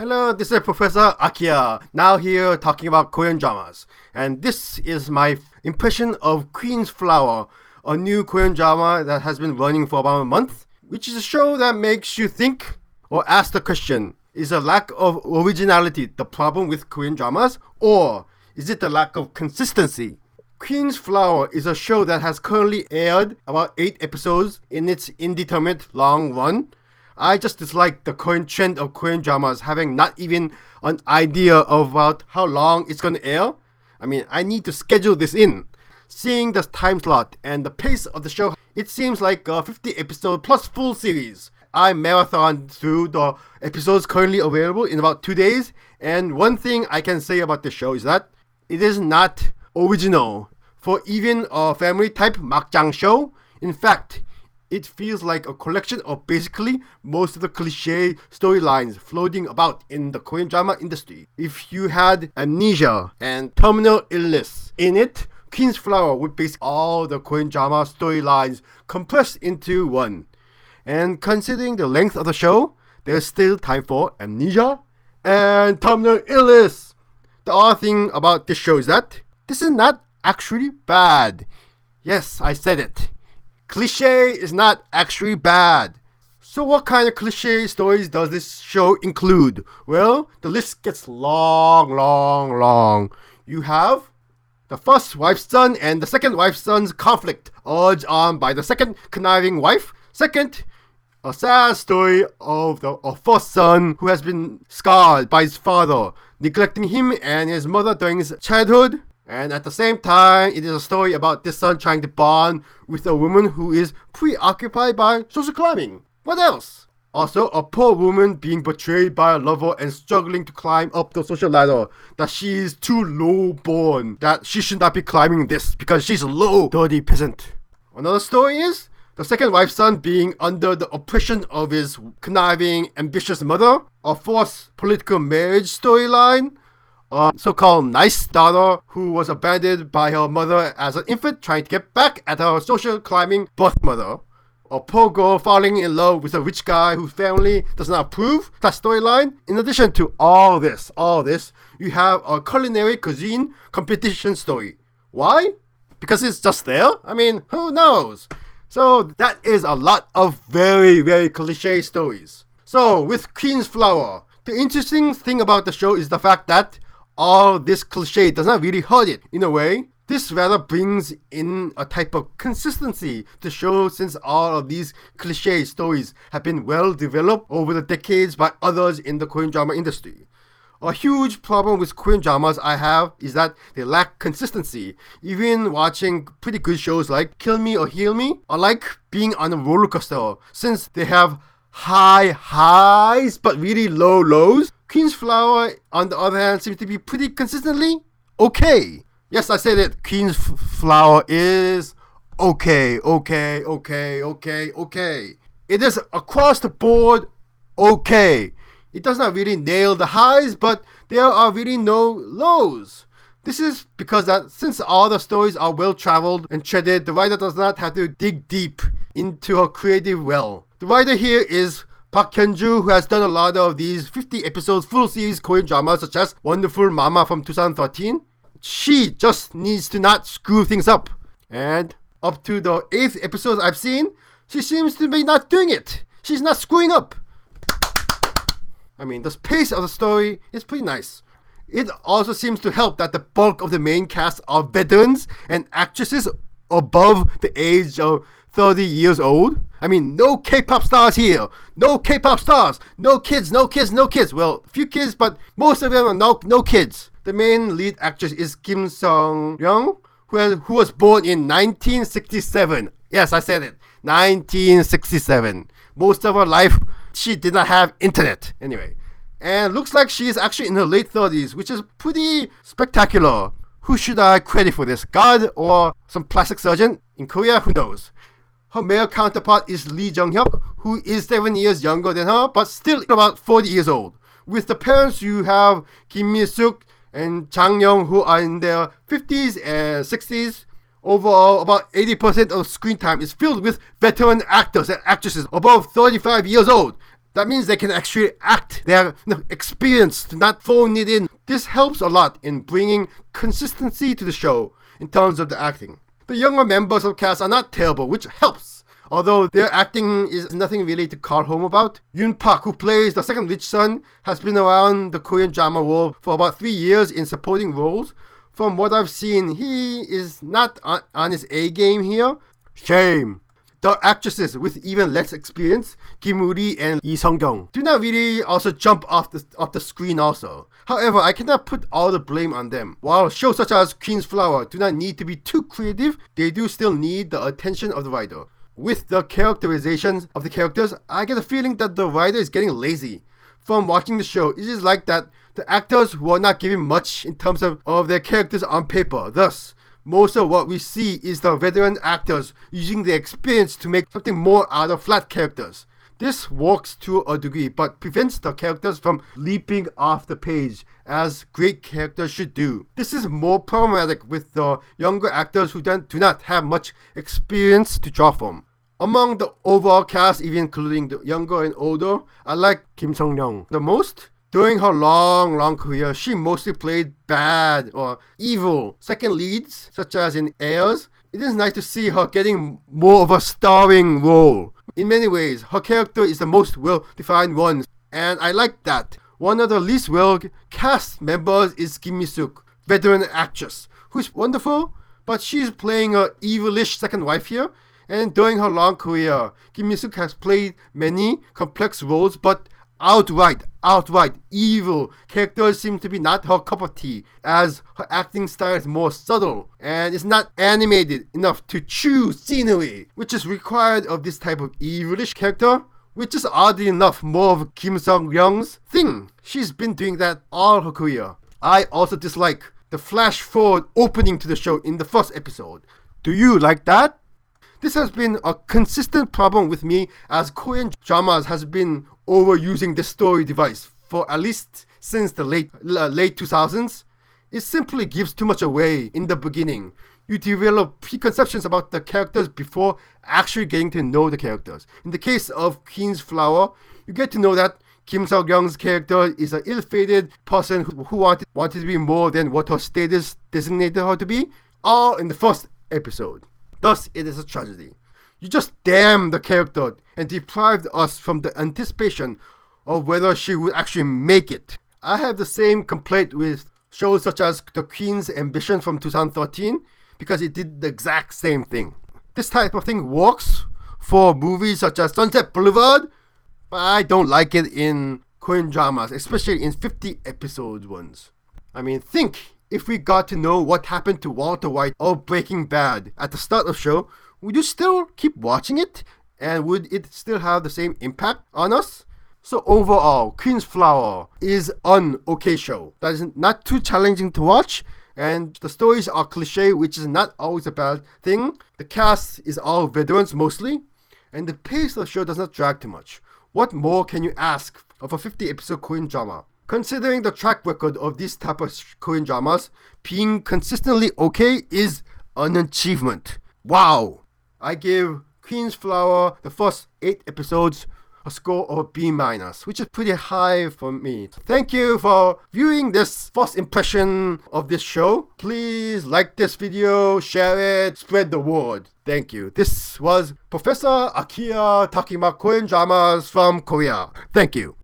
Hello, this is Professor Akia, now here talking about Korean dramas. And this is my impression of Queen's Flower, a new Korean drama that has been running for about a month, which is a show that makes you think or ask the question is a lack of originality the problem with Korean dramas, or is it the lack of consistency? Queen's Flower is a show that has currently aired about 8 episodes in its indeterminate long run I just dislike the current trend of Korean dramas having not even an idea about how long it's going to air. I mean, I need to schedule this in. Seeing the time slot and the pace of the show, it seems like a 50 episode plus full series. I marathon through the episodes currently available in about two days, and one thing I can say about the show is that it is not original for even a family type makjang show. In fact, it feels like a collection of basically most of the cliche storylines floating about in the Korean drama industry. If you had amnesia and terminal illness in it, Queen's Flower would base all the Korean drama storylines compressed into one. And considering the length of the show, there's still time for amnesia and terminal illness. The other thing about this show is that this is not actually bad. Yes, I said it. Cliche is not actually bad. So, what kind of cliche stories does this show include? Well, the list gets long, long, long. You have the first wife's son and the second wife's son's conflict, urged on by the second conniving wife. Second, a sad story of the first son who has been scarred by his father, neglecting him and his mother during his childhood. And at the same time, it is a story about this son trying to bond with a woman who is preoccupied by social climbing. What else? Also, a poor woman being betrayed by a lover and struggling to climb up the social ladder. That she is too low born. That she should not be climbing this because she's a low, dirty peasant. Another story is the second wife's son being under the oppression of his conniving, ambitious mother. A forced political marriage storyline a so-called nice daughter who was abandoned by her mother as an infant trying to get back at her social climbing birth mother. A poor girl falling in love with a rich guy whose family does not approve. That storyline. In addition to all this, all this, you have a culinary cuisine competition story. Why? Because it's just there? I mean, who knows? So that is a lot of very, very cliche stories. So with Queen's Flower, the interesting thing about the show is the fact that all this cliche does not really hurt it in a way. This rather brings in a type of consistency to show since all of these cliche stories have been well developed over the decades by others in the Korean drama industry. A huge problem with Korean dramas I have is that they lack consistency. Even watching pretty good shows like Kill Me or Heal Me are like being on a roller coaster since they have high highs but really low lows. Queen's Flower, on the other hand, seems to be pretty consistently okay. Yes, I said it. Queen's F- Flower is okay, okay, okay, okay, okay. It is across the board okay. It does not really nail the highs, but there are really no lows. This is because that since all the stories are well traveled and treaded, the writer does not have to dig deep into her creative well. The writer here is Park Hyun-ju, who has done a lot of these 50 episodes full series Korean dramas such as Wonderful Mama from 2013. She just needs to not screw things up. And up to the eighth episode I've seen, she seems to be not doing it. She's not screwing up. I mean, the pace of the story is pretty nice. It also seems to help that the bulk of the main cast are veterans and actresses above the age of 30 years old. I mean, no K-pop stars here. No K-pop stars. No kids. No kids. No kids. Well, few kids, but most of them are no no kids. The main lead actress is Kim Sung Young, who who was born in 1967. Yes, I said it. 1967. Most of her life, she did not have internet. Anyway, and looks like she is actually in her late 30s, which is pretty spectacular. Who should I credit for this? God or some plastic surgeon? In Korea, who knows? Her male counterpart is Lee Jong Hyuk, who is seven years younger than her, but still about 40 years old. With the parents, you have Kim Mi Suk and Jang Yong, who are in their 50s and 60s. Overall, about 80% of screen time is filled with veteran actors and actresses above 35 years old. That means they can actually act. They are experienced, not phone it in. This helps a lot in bringing consistency to the show in terms of the acting. The younger members of cast are not terrible, which helps. Although their acting is nothing really to call home about. Yoon Park, who plays the second rich son, has been around the Korean drama world for about three years in supporting roles. From what I've seen, he is not on, his A game here. Shame. The actresses with even less experience, Kim Woo-ri and Lee Sung-kyung, do not really also jump off the off the screen also. However, I cannot put all the blame on them. While shows such as Queen's Flower do not need to be too creative, they do still need the attention of the writer. With the characterizations of the characters, I get a feeling that the writer is getting lazy. From watching the show, it is like that the actors were not giving much in terms of, of their characters on paper. Thus, most of what we see is the veteran actors using their experience to make something more out of flat characters. This works to a degree, but prevents the characters from leaping off the page as great characters should do. This is more problematic with the younger actors who do not have much experience to draw from. Among the overall cast, even including the younger and older, I like Kim Sung Young the most. During her long, long career, she mostly played bad or evil second leads, such as in Airs. It is nice to see her getting more of a starring role. In many ways, her character is the most well defined one, and I like that. One of the least well cast members is Kim Mi-suk, veteran actress, who's wonderful, but she's playing a evilish second wife here. And during her long career, Kim Mi-suk has played many complex roles, but outright, outright evil characters seem to be not her cup of tea, as her acting style is more subtle and is not animated enough to chew scenery, which is required of this type of evilish character. Which is oddly enough more of Kim Sung Young's thing. She's been doing that all her career. I also dislike the flash forward opening to the show in the first episode. Do you like that? This has been a consistent problem with me as Korean dramas has been overusing the story device for at least since the late uh, late 2000s. It simply gives too much away in the beginning. You develop preconceptions about the characters before actually getting to know the characters. In the case of Queen's Flower, you get to know that Kim Sung Young's character is an ill-fated person who, who wanted wanted to be more than what her status designated her to be, all in the first episode. Thus, it is a tragedy. You just damned the character and deprived us from the anticipation of whether she would actually make it. I have the same complaint with shows such as The Queen's Ambition from 2013 because it did the exact same thing. This type of thing works for movies such as Sunset Boulevard, but I don't like it in Korean dramas, especially in 50 episode ones. I mean, think if we got to know what happened to Walter White of Breaking Bad at the start of show, would you still keep watching it? And would it still have the same impact on us? So overall, Queen's Flower is an okay show that is not too challenging to watch, and the stories are cliche, which is not always a bad thing. The cast is all veterans mostly, and the pace of the show does not drag too much. What more can you ask of a 50 episode Korean drama? Considering the track record of these type of Korean dramas, being consistently okay is an achievement. Wow! I give Queen's Flower the first eight episodes a score of B minus, which is pretty high for me. Thank you for viewing this first impression of this show. Please like this video, share it, spread the word. Thank you. This was Professor Akia talking Korean dramas from Korea. Thank you.